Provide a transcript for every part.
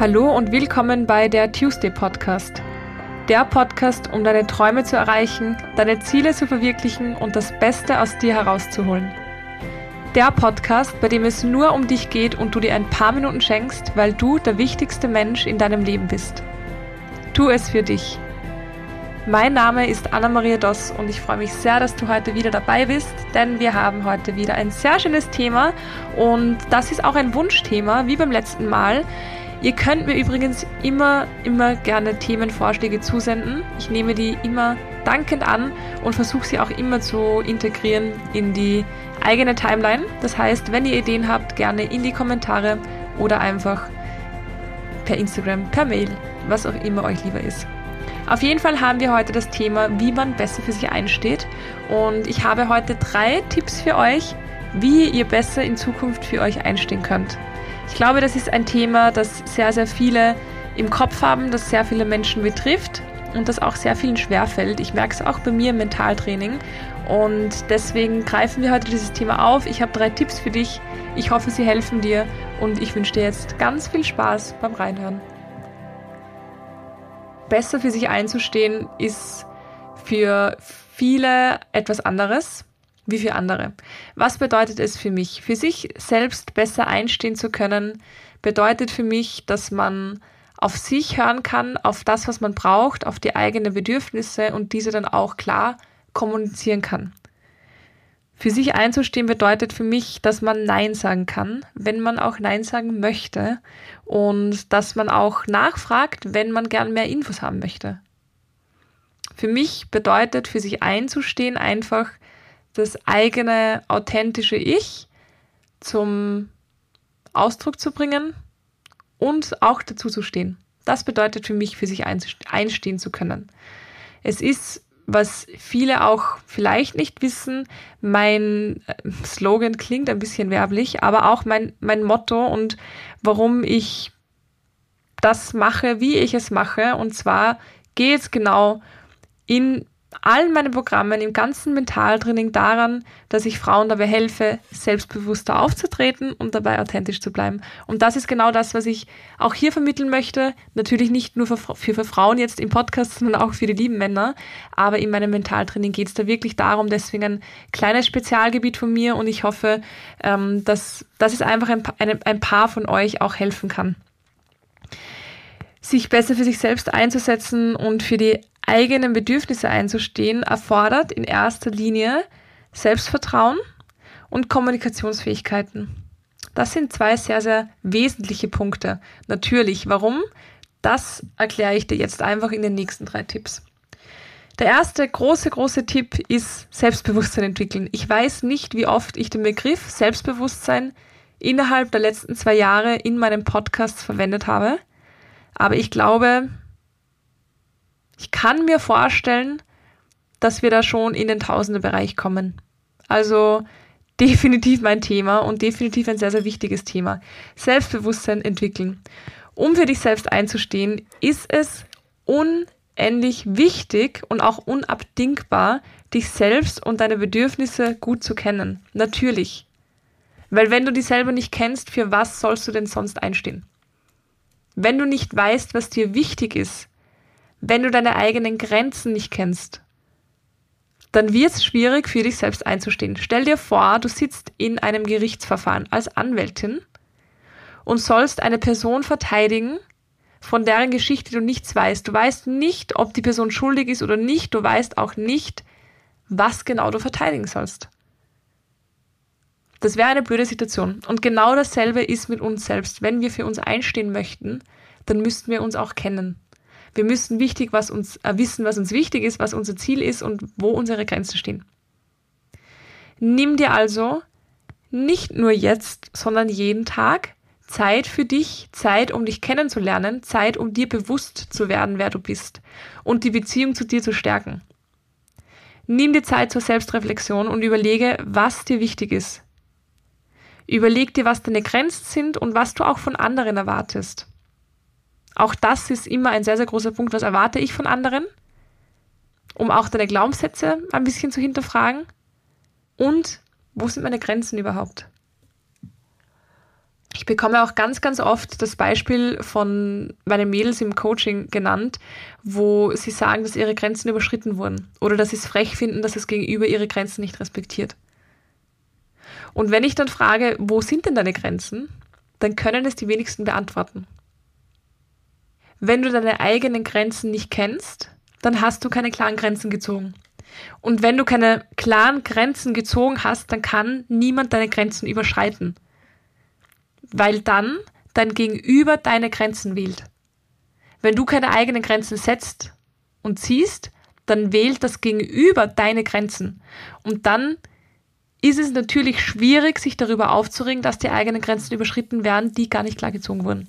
Hallo und willkommen bei der Tuesday Podcast. Der Podcast, um deine Träume zu erreichen, deine Ziele zu verwirklichen und das Beste aus dir herauszuholen. Der Podcast, bei dem es nur um dich geht und du dir ein paar Minuten schenkst, weil du der wichtigste Mensch in deinem Leben bist. Tu es für dich. Mein Name ist Anna-Maria Doss und ich freue mich sehr, dass du heute wieder dabei bist, denn wir haben heute wieder ein sehr schönes Thema und das ist auch ein Wunschthema, wie beim letzten Mal. Ihr könnt mir übrigens immer, immer gerne Themenvorschläge zusenden. Ich nehme die immer dankend an und versuche sie auch immer zu integrieren in die eigene Timeline. Das heißt, wenn ihr Ideen habt, gerne in die Kommentare oder einfach per Instagram, per Mail, was auch immer euch lieber ist. Auf jeden Fall haben wir heute das Thema, wie man besser für sich einsteht. Und ich habe heute drei Tipps für euch, wie ihr besser in Zukunft für euch einstehen könnt. Ich glaube, das ist ein Thema, das sehr, sehr viele im Kopf haben, das sehr viele Menschen betrifft und das auch sehr vielen schwerfällt. Ich merke es auch bei mir im Mentaltraining und deswegen greifen wir heute dieses Thema auf. Ich habe drei Tipps für dich. Ich hoffe, sie helfen dir und ich wünsche dir jetzt ganz viel Spaß beim Reinhören. Besser für sich einzustehen ist für viele etwas anderes wie für andere. Was bedeutet es für mich? Für sich selbst besser einstehen zu können, bedeutet für mich, dass man auf sich hören kann, auf das, was man braucht, auf die eigenen Bedürfnisse und diese dann auch klar kommunizieren kann. Für sich einzustehen bedeutet für mich, dass man Nein sagen kann, wenn man auch Nein sagen möchte und dass man auch nachfragt, wenn man gern mehr Infos haben möchte. Für mich bedeutet für sich einzustehen einfach, das eigene authentische Ich zum Ausdruck zu bringen und auch dazu zu stehen. Das bedeutet für mich, für sich einstehen zu können. Es ist, was viele auch vielleicht nicht wissen, mein äh, Slogan klingt ein bisschen werblich, aber auch mein, mein Motto und warum ich das mache, wie ich es mache. Und zwar geht es genau in allen meinen Programmen, im ganzen Mentaltraining daran, dass ich Frauen dabei helfe, selbstbewusster aufzutreten und dabei authentisch zu bleiben. Und das ist genau das, was ich auch hier vermitteln möchte. Natürlich nicht nur für, für, für Frauen jetzt im Podcast, sondern auch für die lieben Männer. Aber in meinem Mentaltraining geht es da wirklich darum, deswegen ein kleines Spezialgebiet von mir und ich hoffe, ähm, dass, dass es einfach ein, ein, ein paar von euch auch helfen kann sich besser für sich selbst einzusetzen und für die eigenen Bedürfnisse einzustehen, erfordert in erster Linie Selbstvertrauen und Kommunikationsfähigkeiten. Das sind zwei sehr, sehr wesentliche Punkte. Natürlich, warum? Das erkläre ich dir jetzt einfach in den nächsten drei Tipps. Der erste große, große Tipp ist Selbstbewusstsein entwickeln. Ich weiß nicht, wie oft ich den Begriff Selbstbewusstsein innerhalb der letzten zwei Jahre in meinem Podcast verwendet habe. Aber ich glaube, ich kann mir vorstellen, dass wir da schon in den Tausende-Bereich kommen. Also definitiv mein Thema und definitiv ein sehr, sehr wichtiges Thema. Selbstbewusstsein entwickeln. Um für dich selbst einzustehen, ist es unendlich wichtig und auch unabdingbar, dich selbst und deine Bedürfnisse gut zu kennen. Natürlich. Weil wenn du dich selber nicht kennst, für was sollst du denn sonst einstehen? Wenn du nicht weißt, was dir wichtig ist, wenn du deine eigenen Grenzen nicht kennst, dann wird es schwierig für dich selbst einzustehen. Stell dir vor, du sitzt in einem Gerichtsverfahren als Anwältin und sollst eine Person verteidigen, von deren Geschichte du nichts weißt. Du weißt nicht, ob die Person schuldig ist oder nicht. Du weißt auch nicht, was genau du verteidigen sollst. Das wäre eine blöde Situation. Und genau dasselbe ist mit uns selbst. Wenn wir für uns einstehen möchten, dann müssten wir uns auch kennen. Wir müssen wichtig, was uns, äh, wissen, was uns wichtig ist, was unser Ziel ist und wo unsere Grenzen stehen. Nimm dir also nicht nur jetzt, sondern jeden Tag Zeit für dich, Zeit, um dich kennenzulernen, Zeit, um dir bewusst zu werden, wer du bist und die Beziehung zu dir zu stärken. Nimm dir Zeit zur Selbstreflexion und überlege, was dir wichtig ist. Überleg dir, was deine Grenzen sind und was du auch von anderen erwartest. Auch das ist immer ein sehr, sehr großer Punkt. Was erwarte ich von anderen? Um auch deine Glaubenssätze ein bisschen zu hinterfragen. Und wo sind meine Grenzen überhaupt? Ich bekomme auch ganz, ganz oft das Beispiel von meinen Mädels im Coaching genannt, wo sie sagen, dass ihre Grenzen überschritten wurden oder dass sie es frech finden, dass das Gegenüber ihre Grenzen nicht respektiert. Und wenn ich dann frage, wo sind denn deine Grenzen, dann können es die wenigsten beantworten. Wenn du deine eigenen Grenzen nicht kennst, dann hast du keine klaren Grenzen gezogen. Und wenn du keine klaren Grenzen gezogen hast, dann kann niemand deine Grenzen überschreiten. Weil dann dein Gegenüber deine Grenzen wählt. Wenn du keine eigenen Grenzen setzt und ziehst, dann wählt das Gegenüber deine Grenzen. Und dann ist es natürlich schwierig, sich darüber aufzuregen, dass die eigenen Grenzen überschritten werden, die gar nicht klar gezogen wurden.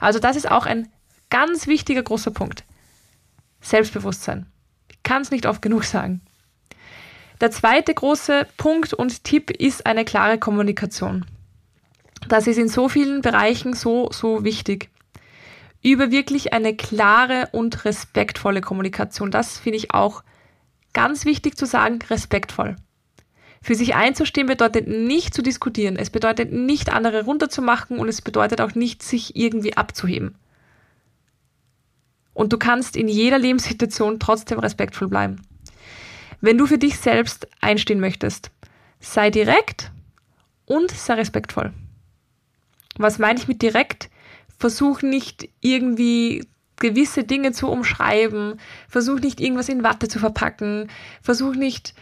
Also das ist auch ein ganz wichtiger großer Punkt. Selbstbewusstsein. Ich kann es nicht oft genug sagen. Der zweite große Punkt und Tipp ist eine klare Kommunikation. Das ist in so vielen Bereichen so, so wichtig. Über wirklich eine klare und respektvolle Kommunikation. Das finde ich auch ganz wichtig zu sagen, respektvoll. Für sich einzustehen bedeutet nicht zu diskutieren. Es bedeutet nicht andere runterzumachen und es bedeutet auch nicht, sich irgendwie abzuheben. Und du kannst in jeder Lebenssituation trotzdem respektvoll bleiben. Wenn du für dich selbst einstehen möchtest, sei direkt und sei respektvoll. Was meine ich mit direkt? Versuch nicht irgendwie gewisse Dinge zu umschreiben, versuch nicht irgendwas in Watte zu verpacken, versuch nicht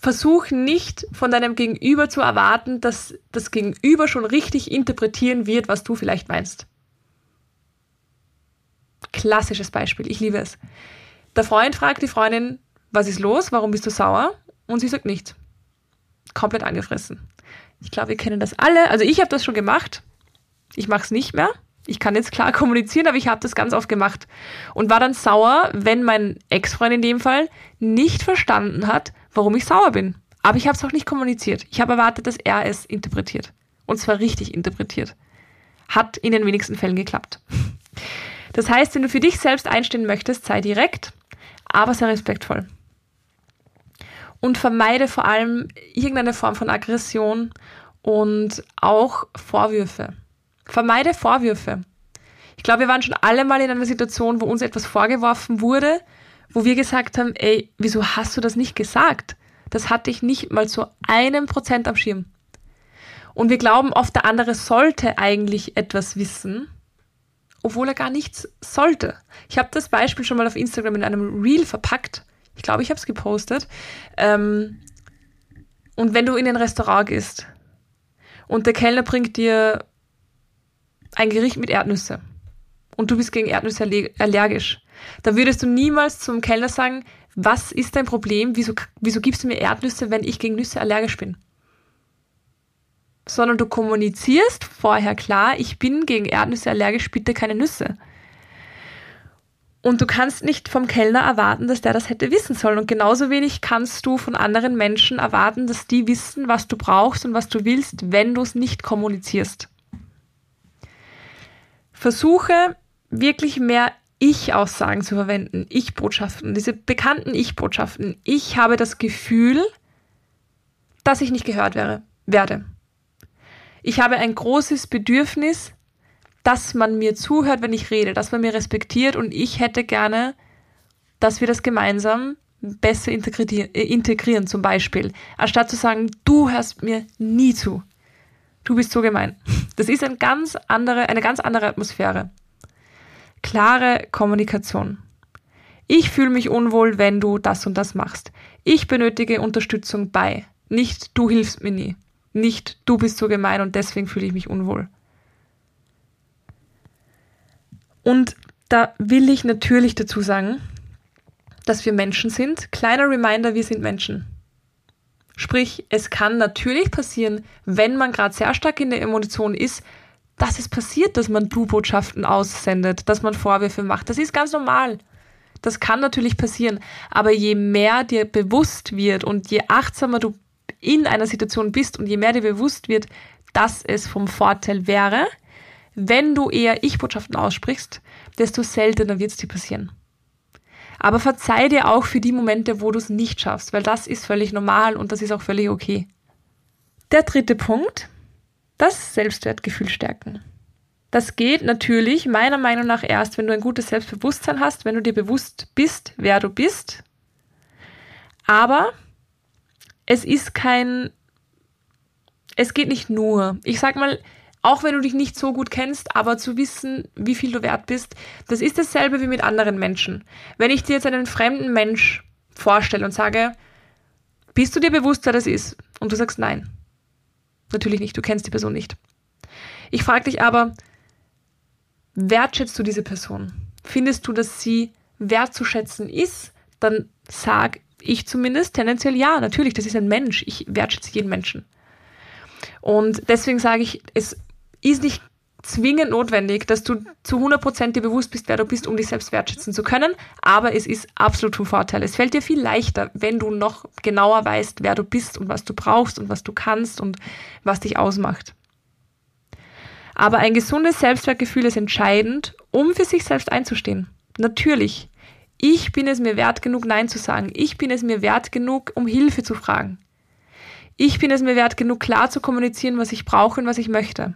Versuch nicht von deinem Gegenüber zu erwarten, dass das Gegenüber schon richtig interpretieren wird, was du vielleicht meinst. Klassisches Beispiel, ich liebe es. Der Freund fragt die Freundin, was ist los, warum bist du sauer? Und sie sagt nichts. Komplett angefressen. Ich glaube, wir kennen das alle. Also ich habe das schon gemacht. Ich mache es nicht mehr. Ich kann jetzt klar kommunizieren, aber ich habe das ganz oft gemacht. Und war dann sauer, wenn mein Ex-Freund in dem Fall nicht verstanden hat, warum ich sauer bin. Aber ich habe es auch nicht kommuniziert. Ich habe erwartet, dass er es interpretiert. Und zwar richtig interpretiert. Hat in den wenigsten Fällen geklappt. Das heißt, wenn du für dich selbst einstehen möchtest, sei direkt, aber sei respektvoll. Und vermeide vor allem irgendeine Form von Aggression und auch Vorwürfe. Vermeide Vorwürfe. Ich glaube, wir waren schon alle mal in einer Situation, wo uns etwas vorgeworfen wurde, wo wir gesagt haben, ey, wieso hast du das nicht gesagt? Das hatte ich nicht mal zu einem Prozent am Schirm. Und wir glauben oft, der andere sollte eigentlich etwas wissen, obwohl er gar nichts sollte. Ich habe das Beispiel schon mal auf Instagram in einem Reel verpackt. Ich glaube, ich habe es gepostet. Ähm, und wenn du in ein Restaurant gehst und der Kellner bringt dir ein Gericht mit Erdnüsse und du bist gegen Erdnüsse allergisch, da würdest du niemals zum Kellner sagen, was ist dein Problem? Wieso, wieso gibst du mir Erdnüsse, wenn ich gegen Nüsse allergisch bin? Sondern du kommunizierst vorher klar, ich bin gegen Erdnüsse allergisch, bitte keine Nüsse. Und du kannst nicht vom Kellner erwarten, dass der das hätte wissen sollen. Und genauso wenig kannst du von anderen Menschen erwarten, dass die wissen, was du brauchst und was du willst, wenn du es nicht kommunizierst. Versuche wirklich mehr ich-Aussagen zu verwenden, Ich-Botschaften, diese bekannten Ich-Botschaften. Ich habe das Gefühl, dass ich nicht gehört wäre, werde. Ich habe ein großes Bedürfnis, dass man mir zuhört, wenn ich rede, dass man mir respektiert und ich hätte gerne, dass wir das gemeinsam besser integrieren, äh, integrieren zum Beispiel, anstatt zu sagen, du hörst mir nie zu. Du bist so gemein. Das ist ein ganz andere, eine ganz andere Atmosphäre. Klare Kommunikation. Ich fühle mich unwohl, wenn du das und das machst. Ich benötige Unterstützung bei. Nicht du hilfst mir nie. Nicht du bist so gemein und deswegen fühle ich mich unwohl. Und da will ich natürlich dazu sagen, dass wir Menschen sind. Kleiner Reminder, wir sind Menschen. Sprich, es kann natürlich passieren, wenn man gerade sehr stark in der Emotion ist, dass es passiert, dass man Du-Botschaften aussendet, dass man Vorwürfe macht. Das ist ganz normal. Das kann natürlich passieren. Aber je mehr dir bewusst wird und je achtsamer du in einer Situation bist und je mehr dir bewusst wird, dass es vom Vorteil wäre, wenn du eher Ich-Botschaften aussprichst, desto seltener wird es dir passieren. Aber verzeih dir auch für die Momente, wo du es nicht schaffst, weil das ist völlig normal und das ist auch völlig okay. Der dritte Punkt, das Selbstwertgefühl stärken. Das geht natürlich meiner Meinung nach erst, wenn du ein gutes Selbstbewusstsein hast, wenn du dir bewusst bist, wer du bist. Aber es ist kein, es geht nicht nur. Ich sag mal, auch wenn du dich nicht so gut kennst, aber zu wissen, wie viel du wert bist, das ist dasselbe wie mit anderen Menschen. Wenn ich dir jetzt einen fremden Mensch vorstelle und sage, bist du dir bewusst, wer das ist? Und du sagst nein. Natürlich nicht, du kennst die Person nicht. Ich frage dich aber, wertschätzt du diese Person? Findest du, dass sie wertzuschätzen ist? Dann sag ich zumindest tendenziell ja, natürlich, das ist ein Mensch. Ich wertschätze jeden Menschen. Und deswegen sage ich, es ist nicht zwingend notwendig, dass du zu 100% dir bewusst bist, wer du bist, um dich selbst wertschätzen zu können. Aber es ist absolut von Vorteil. Es fällt dir viel leichter, wenn du noch genauer weißt, wer du bist und was du brauchst und was du kannst und was dich ausmacht. Aber ein gesundes Selbstwertgefühl ist entscheidend, um für sich selbst einzustehen. Natürlich. Ich bin es mir wert genug, Nein zu sagen. Ich bin es mir wert genug, um Hilfe zu fragen. Ich bin es mir wert genug, klar zu kommunizieren, was ich brauche und was ich möchte.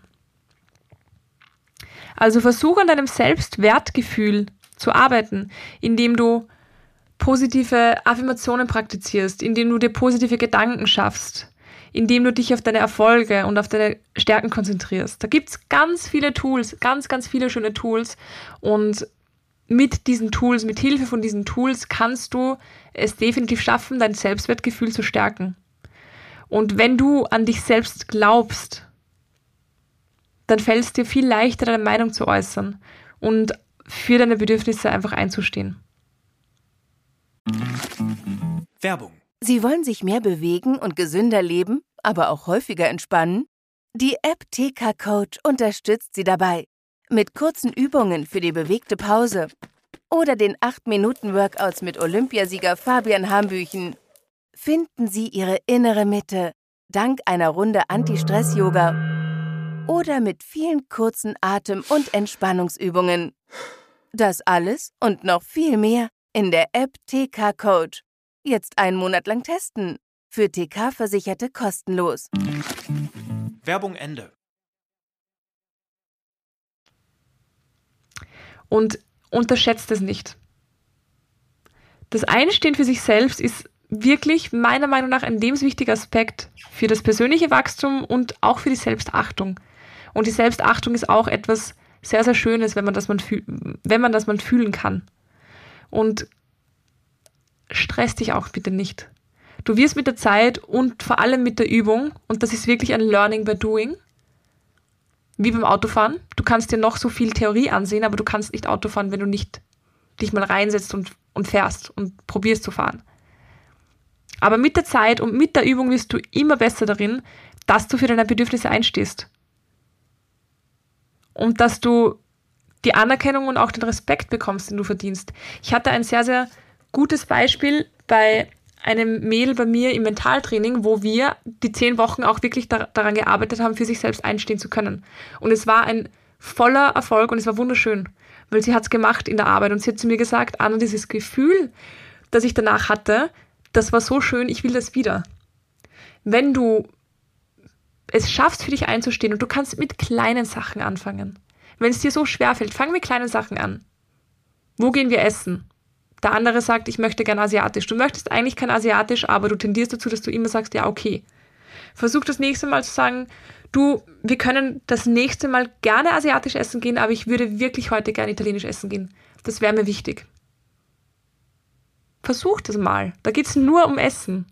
Also versuch an deinem Selbstwertgefühl zu arbeiten, indem du positive Affirmationen praktizierst, indem du dir positive Gedanken schaffst, indem du dich auf deine Erfolge und auf deine Stärken konzentrierst. Da gibt's ganz viele Tools, ganz, ganz viele schöne Tools und mit diesen Tools, mit Hilfe von diesen Tools kannst du es definitiv schaffen, dein Selbstwertgefühl zu stärken. Und wenn du an dich selbst glaubst dann fällt es dir viel leichter, deine Meinung zu äußern und für deine Bedürfnisse einfach einzustehen. Werbung. Sie wollen sich mehr bewegen und gesünder leben, aber auch häufiger entspannen? Die App TK Coach unterstützt Sie dabei. Mit kurzen Übungen für die bewegte Pause oder den 8-Minuten-Workouts mit Olympiasieger Fabian Hambüchen finden Sie Ihre innere Mitte dank einer Runde Anti-Stress-Yoga oder mit vielen kurzen Atem- und Entspannungsübungen. Das alles und noch viel mehr in der App TK Coach. Jetzt einen Monat lang testen. Für TK-Versicherte kostenlos. Werbung Ende. Und unterschätzt es nicht. Das Einstehen für sich selbst ist wirklich meiner Meinung nach ein lebenswichtiger Aspekt für das persönliche Wachstum und auch für die Selbstachtung. Und die Selbstachtung ist auch etwas sehr, sehr Schönes, wenn man das, man wenn man, das man fühlen kann. Und stress dich auch bitte nicht. Du wirst mit der Zeit und vor allem mit der Übung, und das ist wirklich ein Learning by Doing, wie beim Autofahren. Du kannst dir noch so viel Theorie ansehen, aber du kannst nicht Autofahren, wenn du nicht dich mal reinsetzt und, und fährst und probierst zu fahren. Aber mit der Zeit und mit der Übung wirst du immer besser darin, dass du für deine Bedürfnisse einstehst und dass du die Anerkennung und auch den Respekt bekommst, den du verdienst. Ich hatte ein sehr, sehr gutes Beispiel bei einem Mädel bei mir im Mentaltraining, wo wir die zehn Wochen auch wirklich da, daran gearbeitet haben, für sich selbst einstehen zu können. Und es war ein voller Erfolg und es war wunderschön, weil sie hat es gemacht in der Arbeit und sie hat zu mir gesagt, Anna, dieses Gefühl, das ich danach hatte, das war so schön, ich will das wieder. Wenn du es schaffst, für dich einzustehen und du kannst mit kleinen Sachen anfangen. Wenn es dir so schwer fällt, fang mit kleinen Sachen an. Wo gehen wir essen? Der andere sagt, ich möchte gern asiatisch. Du möchtest eigentlich kein asiatisch, aber du tendierst dazu, dass du immer sagst, ja, okay. Versuch das nächste Mal zu sagen, du, wir können das nächste Mal gerne asiatisch essen gehen, aber ich würde wirklich heute gerne italienisch essen gehen. Das wäre mir wichtig. Versuch das mal. Da geht es nur um Essen.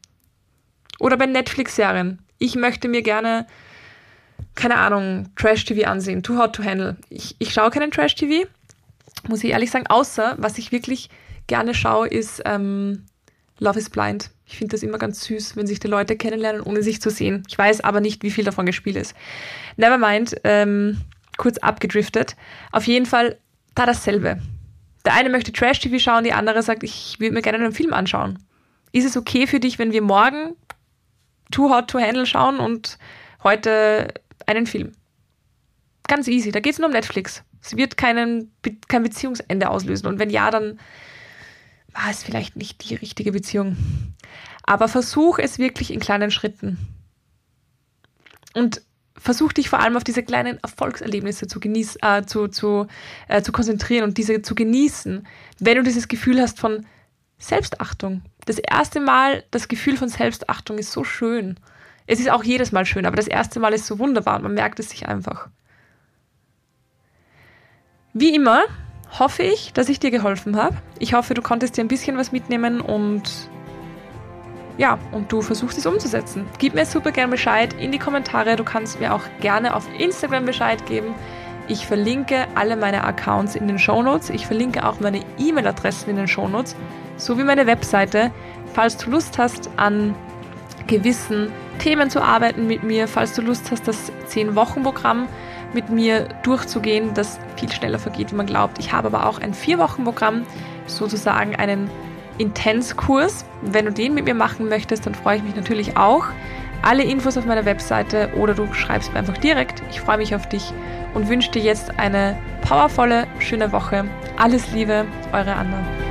Oder bei Netflix-Serien ich möchte mir gerne, keine Ahnung, Trash-TV ansehen. Too hot to handle. Ich, ich schaue keinen Trash-TV, muss ich ehrlich sagen, außer was ich wirklich gerne schaue, ist ähm, Love is Blind. Ich finde das immer ganz süß, wenn sich die Leute kennenlernen, ohne sich zu sehen. Ich weiß aber nicht, wie viel davon gespielt ist. Nevermind, ähm, kurz abgedriftet. Auf jeden Fall da dasselbe. Der eine möchte Trash-TV schauen, die andere sagt, ich würde mir gerne einen Film anschauen. Ist es okay für dich, wenn wir morgen Too Hot to Handle schauen und heute einen Film. Ganz easy. Da geht es nur um Netflix. Es wird keinen, kein Beziehungsende auslösen. Und wenn ja, dann war es vielleicht nicht die richtige Beziehung. Aber versuch es wirklich in kleinen Schritten. Und versuch dich vor allem auf diese kleinen Erfolgserlebnisse zu, genieß, äh, zu, zu, äh, zu konzentrieren und diese zu genießen, wenn du dieses Gefühl hast von Selbstachtung. Das erste Mal, das Gefühl von Selbstachtung ist so schön. Es ist auch jedes Mal schön, aber das erste Mal ist so wunderbar und man merkt es sich einfach. Wie immer hoffe ich, dass ich dir geholfen habe. Ich hoffe, du konntest dir ein bisschen was mitnehmen und ja, und du versuchst es umzusetzen. Gib mir super gerne Bescheid in die Kommentare. Du kannst mir auch gerne auf Instagram Bescheid geben. Ich verlinke alle meine Accounts in den Shownotes. Ich verlinke auch meine E-Mail-Adressen in den Shownotes, sowie meine Webseite. Falls du Lust hast, an gewissen Themen zu arbeiten mit mir, falls du Lust hast, das 10-Wochen-Programm mit mir durchzugehen, das viel schneller vergeht, wie man glaubt. Ich habe aber auch ein 4-Wochen-Programm, sozusagen einen Intensskurs. Wenn du den mit mir machen möchtest, dann freue ich mich natürlich auch. Alle Infos auf meiner Webseite oder du schreibst mir einfach direkt. Ich freue mich auf dich und wünsche dir jetzt eine powervolle, schöne Woche. Alles Liebe, eure Anna.